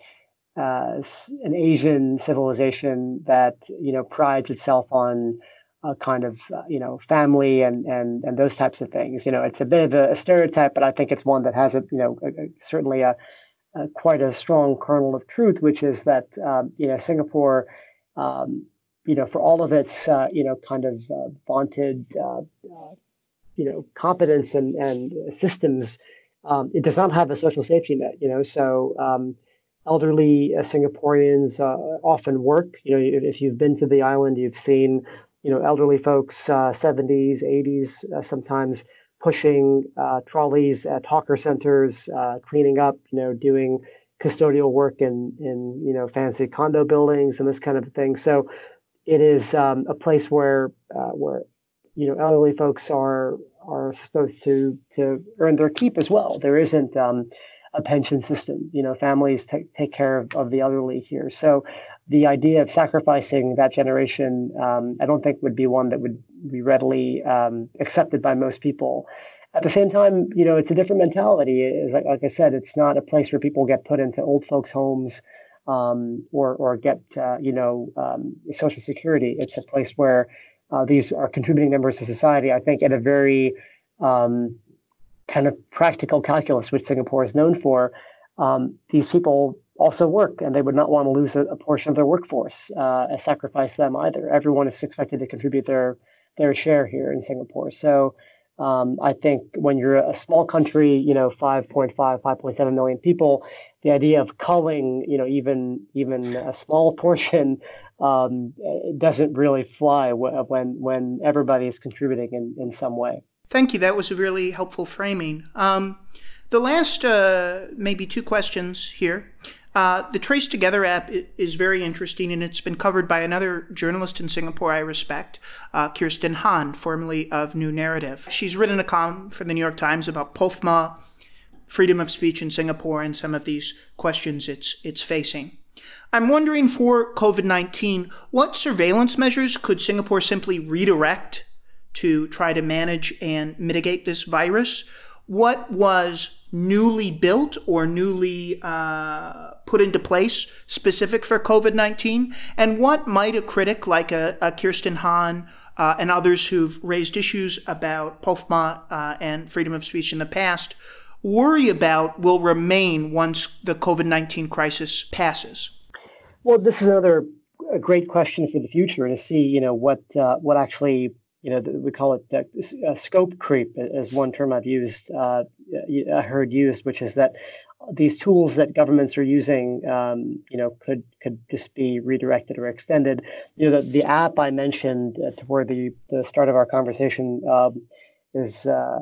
uh, an Asian civilization that you know prides itself on a kind of uh, you know family and and and those types of things. You know, it's a bit of a, a stereotype, but I think it's one that has a you know a, a, certainly a, quite a strong kernel of truth, which is that um, you know Singapore. Um, you know, for all of its, uh, you know, kind of uh, vaunted uh, you know competence and and systems, um, it does not have a social safety net. You know, so um, elderly uh, Singaporeans uh, often work. You know, if, if, you've been to the island, you've seen you know elderly folks, uh, 70s, 80s, uh, sometimes pushing uh, trolleys at hawker centers, uh, cleaning up. You know, doing custodial work in in you know fancy condo buildings and this kind of thing. So it is um, a place where where you know elderly folks are are supposed to to earn their keep as well. There isn't um, a pension system. You know, families take take care of, of the elderly here. So the idea of sacrificing that generation, um, I don't think would be one that would be readily um, accepted by most people. At the same time, you know, it's a different mentality. It's like, like I said, it's not a place where people get put into old folks' homes um, or or get uh, you know um, social security. It's a place where uh, these are contributing members of society, I think, at a very um, kind of practical calculus, which Singapore is known for. Um, these people also work, and they would not want to lose a, a portion of their workforce, uh, sacrifice them either. Everyone is expected to contribute their their share here in Singapore. So um, I think when you're a small country, you know, 5.5, 5.7 million people, the idea of culling, you know, even even a small portion um, doesn't really fly when when everybody is contributing in, in some way. Thank you. That was a really helpful framing. Um, the last uh, maybe two questions here. Uh, the Trace Together app is very interesting, and it's been covered by another journalist in Singapore I respect, uh, Kirsten Han, formerly of New Naratif. She's written a column for the New York Times about POFMA, freedom of speech in Singapore, and some of these questions it's it's facing. I'm wondering for COVID 19, what surveillance measures could Singapore simply redirect to try to manage and mitigate this virus? What was newly built or newly uh, put into place specific for COVID 19? And what might a critic like a, a Kirsten Han uh, and others who've raised issues about POFMA uh, and freedom of speech in the past worry about will remain once the COVID 19 crisis passes? Well, this is another a great question for the future to see, you know, what uh, what actually, you know, we call it the, uh, scope creep, as one term I've used, uh, I heard used, which is that these tools that governments are using, um, you know, could could just be redirected or extended. You know, the, the app I mentioned uh, toward the the start of our conversation um, is uh,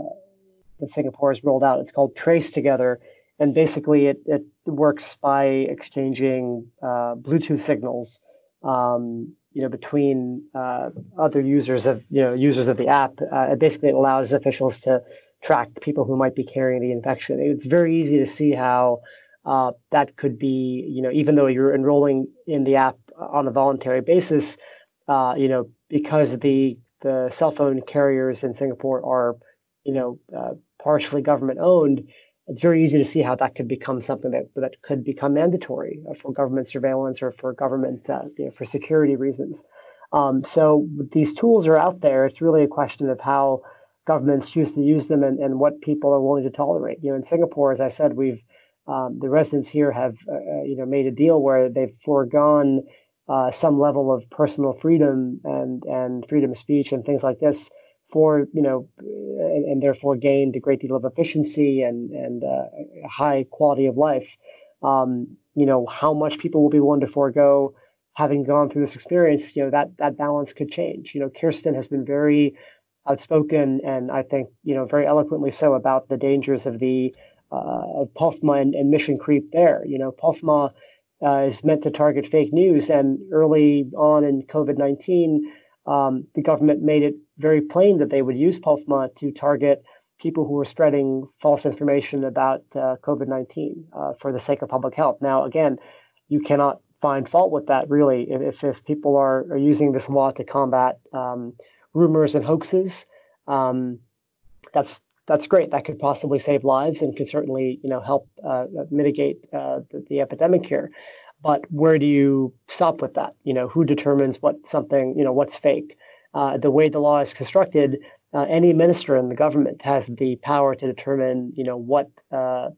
that Singapore has rolled out. It's called Trace Together and basically it, it works by exchanging uh, Bluetooth signals, um, you know, between uh, other users of you know users of the app. Uh, it basically allows officials to track people who might be carrying the infection. It's very easy to see how uh, that could be, you know, even though you're enrolling in the app on a voluntary basis, uh, you know, because the the cell phone carriers in Singapore are, you know, uh, partially government owned it's very easy to see how that could become something that, that could become mandatory for government surveillance or for government uh, you know, for security reasons. Um, so these tools are out there. It's really a question of how governments choose to use them and, and what people are willing to tolerate. You know, in Singapore, as I said, we've um, the residents here have uh, uh, you know made a deal where they've foregone uh, some level of personal freedom and and freedom of speech and things like this for you know and, and therefore gained a great deal of efficiency and and uh, high quality of life. Um, you know how much people will be willing to forego having gone through this experience. You know that that balance could change. You know Kirsten has been very outspoken and I think you know very eloquently so about the dangers of the uh, of POFMA and, and, mission creep there. You know, POFMA uh, is meant to target fake news, and early on in COVID 19, um, the government made it very plain that they would use POFMA to target people who were spreading false information about uh, COVID 19 uh, for the sake of public health. Now, again, you cannot find fault with that, really, if, if people are, are using this law to combat um, rumors and hoaxes. Um, that's that's great. That could possibly save lives and could certainly, you know, help uh, mitigate uh, the, the, epidemic here. But where do you stop with that? You know, who determines what something, you know, what's fake? Uh, the way the law is constructed, uh, any minister in the government has the power to determine, you know, what uh,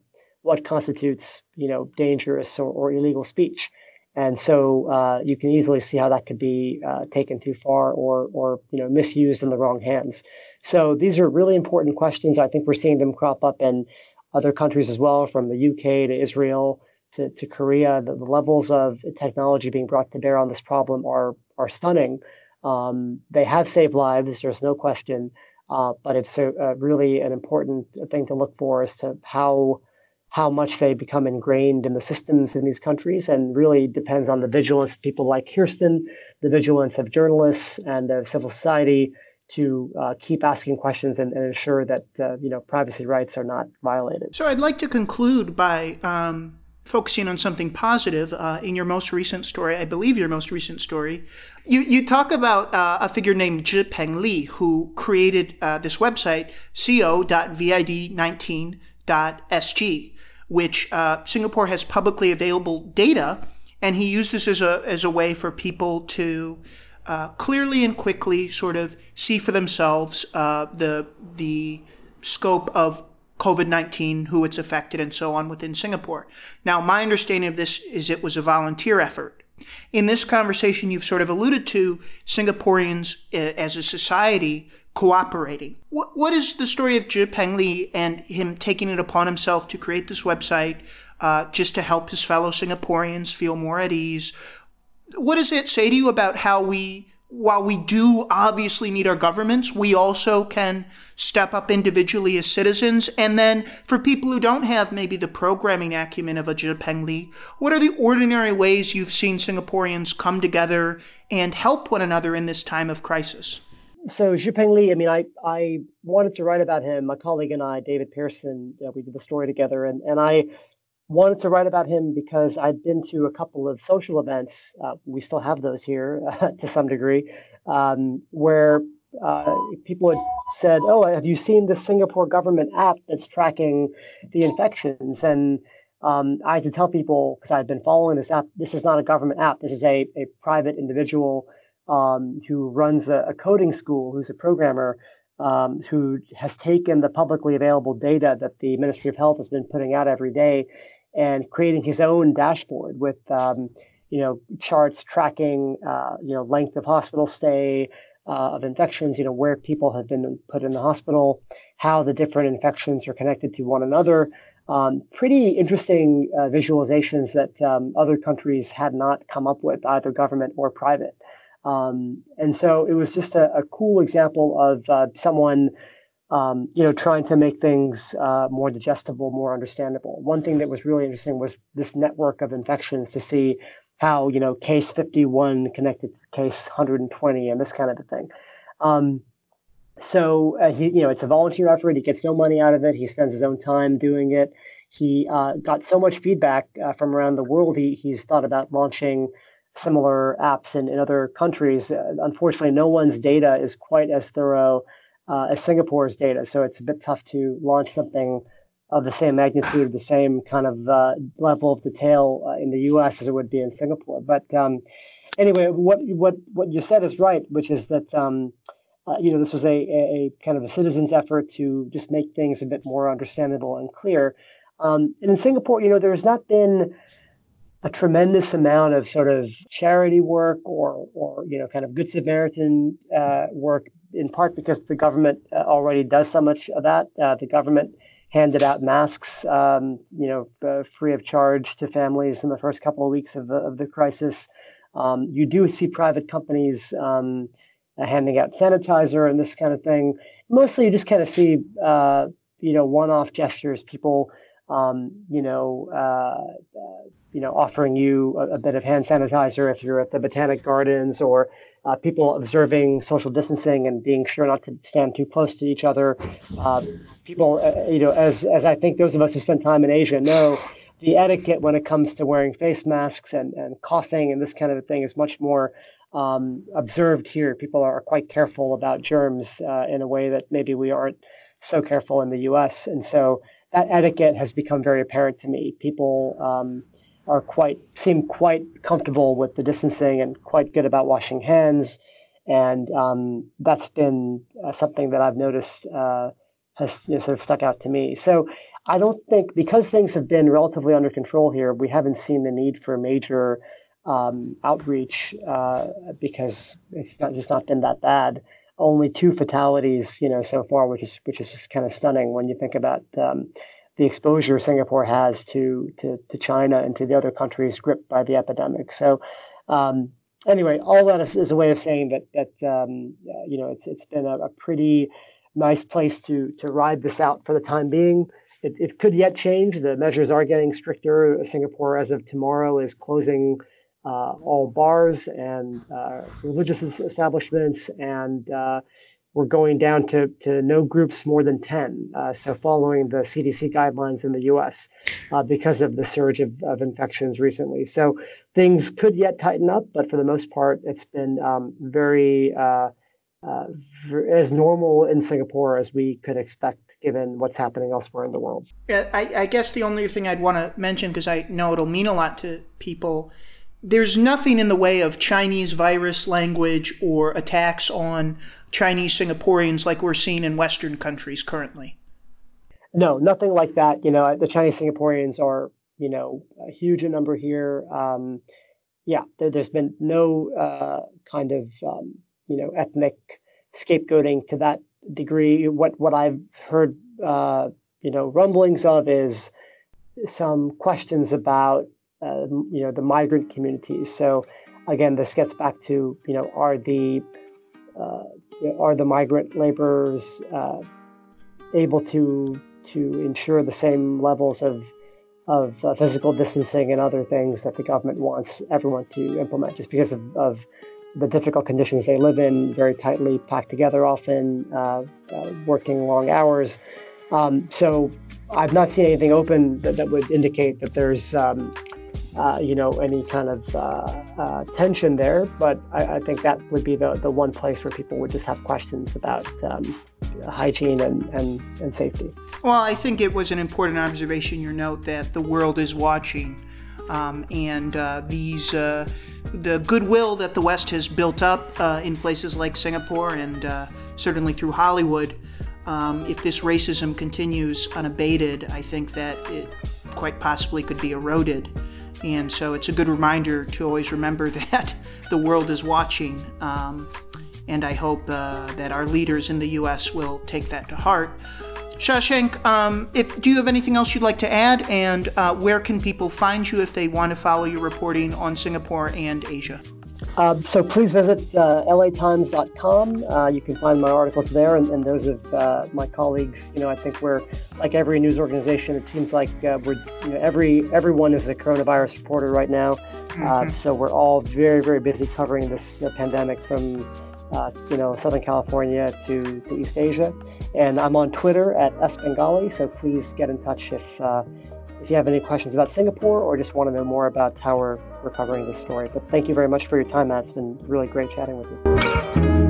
what constitutes, you know, dangerous or, or illegal speech. And so uh, you can easily see how that could be taken too far or, or, you know, misused in the wrong hands. So these are really important questions. I think we're seeing them crop up in other countries as well, from the UK to Israel to, to Korea. The, the levels of technology being brought to bear on this problem are are stunning. Um, they have saved lives. There's no question. Uh, but it's a, a really an important thing to look for as to how how much they become ingrained in the systems in these countries, and really depends on the vigilance of people like Kirsten, the vigilance of journalists and of civil society, to uh, keep asking questions and, and ensure that uh, you know privacy rights are not violated. So I'd like to conclude by um, focusing on something positive. Uh, in your most recent story, I believe your most recent story, you you talk about uh, a figure named Zhipeng Li who created uh, this website co.vid19.sg, which uh, Singapore has publicly available data, and he used this as a as a way for people to uh, clearly and quickly sort of see for themselves uh, the the scope of COVID 19, who it's affected, and so on within Singapore. Now, my understanding of this is it was a volunteer effort. In this conversation, you've sort of alluded to Singaporeans uh, as a society cooperating. What, what is the story of Zhipeng Li and him taking it upon himself to create this website uh, just to help his fellow Singaporeans feel more at ease? what does it say to you about how we, while we do obviously need our governments, we also can step up individually as citizens? And then for people who don't have maybe the programming acumen of a Zhipeng Li, what are the ordinary ways you've seen Singaporeans come together and help one another in this time of crisis? So Zhipeng Li, I mean, I, I wanted to write about him. My colleague and I, David Pearson, uh, we did the story together, and, and I wanted to write about him because I'd been to a couple of social events. Uh, we still have those here uh, to some degree, um, where uh, people had said, "Oh, have you seen the Singapore government app that's tracking the infections?" And um, I had to tell people because I had been following this app. This is not a government app. This is a, a private individual um, who runs a, a, coding school, who's a programmer. Um, who has taken the publicly available data that the Ministry of Health has been putting out every day and creating his own dashboard with um, you know charts tracking uh, you know length of hospital stay uh, of infections you know where people have been put in the hospital how the different infections are connected to one another. Um, pretty interesting uh, visualizations that um, other countries had not come up with either government or private. Um, and so it was just a, a cool example of uh, someone um, you know, trying to make things uh, more digestible, more understandable. One thing that was really interesting was this network of infections to see how, you know, case 51 connected to case 120 and this kind of a thing. Um, so, uh, he, you know, it's a volunteer effort. He gets no money out of it. He spends his own time doing it. He uh, got so much feedback uh, from around the world. He, he's thought about launching similar apps in, in other countries. Uh, unfortunately, no one's data is quite as thorough uh, as Singapore's data. So it's a bit tough to launch something of the same magnitude, the same kind of uh, level of detail uh, in the U.S. as it would be in Singapore. But um, anyway, what what what you said is right, which is that um, uh, you know this was a, a, kind of a citizens' effort to just make things a bit more understandable and clear. Um, and in Singapore, you know, there's not been a tremendous amount of sort of charity work or, or you know, kind of good Samaritan uh, work, in part because the government uh, already does so much of that. Uh, the government handed out masks, um, you know, uh, free of charge to families in the first couple of weeks of the, of the crisis. Um, you do see private companies um, handing out sanitizer and this kind of thing. Mostly, you just kind of see, uh, you know, one-off gestures. People um, you know, uh, uh, you know, offering you a, a, bit of hand sanitizer if you're at the Botanic Gardens, or uh, people observing social distancing and being sure not to stand too close to each other. Uh, people, uh, you know, as as I think those of us who spend time in Asia know, the etiquette when it comes to wearing face masks and and coughing and this kind of a thing is much more. Um, observed here, people are quite careful about germs uh, in a way that maybe we aren't so careful in the U.S. And so that etiquette has become very apparent to me. People um, are quite seem quite comfortable with the distancing and quite good about washing hands, and um, that's been uh, something that I've noticed uh, has you know, sort of stuck out to me. So I don't think because things have been relatively under control here, we haven't seen the need for major um, outreach uh, because it's not just not been that bad only two fatalities, you know, so far, which is which is just kind of stunning when you think about um, the exposure Singapore has to, to to China and to the other countries gripped by the epidemic. So, um, anyway, all that is, is, a way of saying that that um, you know it's it's been a, a, pretty nice place to to ride this out for the time being. It, it could yet change. The measures are getting stricter. Singapore, as of tomorrow, is closing uh, all bars and uh, religious establishments, and uh, we're going down to, to no groups more than 10. Uh, so, following the CDC guidelines in the US uh, because of the surge of, of infections recently. So, things could yet tighten up, but for the most part, it's been um, very uh, as normal in Singapore as we could expect given what's happening elsewhere in the world. Yeah, I, I guess the only thing I'd want to mention, because I know it'll mean a lot to people, there's nothing in the way of Chinese virus language or attacks on Chinese Singaporeans like we're seeing in Western countries currently. No, nothing like that. You know, the Chinese Singaporeans are, you know, a huge number here. Um, yeah, there, has been no uh, kind of, um, you know, ethnic scapegoating to that degree. What what I've heard, uh, you know, rumblings of is some questions about uh, you know the migrant communities. So again, this gets back to you know are the uh, are the migrant laborers uh, able to to ensure the same levels of of uh, physical distancing and other things that the government wants everyone to implement, just because of, of the difficult conditions they live in, very tightly packed together, often uh, uh, working long hours. Um, so I've not seen anything open that, that would indicate that there's um, uh, you know, any kind of uh, uh, tension there. But I, I, think that would be the, the one place where people would just have questions about um, hygiene and, and, and safety. Well, I think it was an important observation, your note, that the world is watching. Um, and uh, these, uh, the goodwill that the West has built up in places like Singapore and certainly through Hollywood, um, if this racism continues unabated, I think that it quite possibly could be eroded. And so it's a good reminder to always remember that the world is watching. Um, and I hope uh, that our leaders in the U.S. will take that to heart. Shashank, um, if, do you have anything else you'd like to add? And uh, where can people find you if they want to follow your reporting on Singapore and Asia? Uh, so please visit uh, latimes.com. Uh, you can find my articles there and, and those of uh, my colleagues. You know, I think we're like every news organization. It seems like uh, we're you know, every everyone is a coronavirus reporter right now. Uh, mm-hmm. so we're all very very busy covering this pandemic from you know Southern California to, to East Asia. And I'm on Twitter at sbengali. So please get in touch if if you have any questions about Singapore or just want to know more about how we're, we're this story. But thank you very much for your time, Matt. It's been really great chatting with you.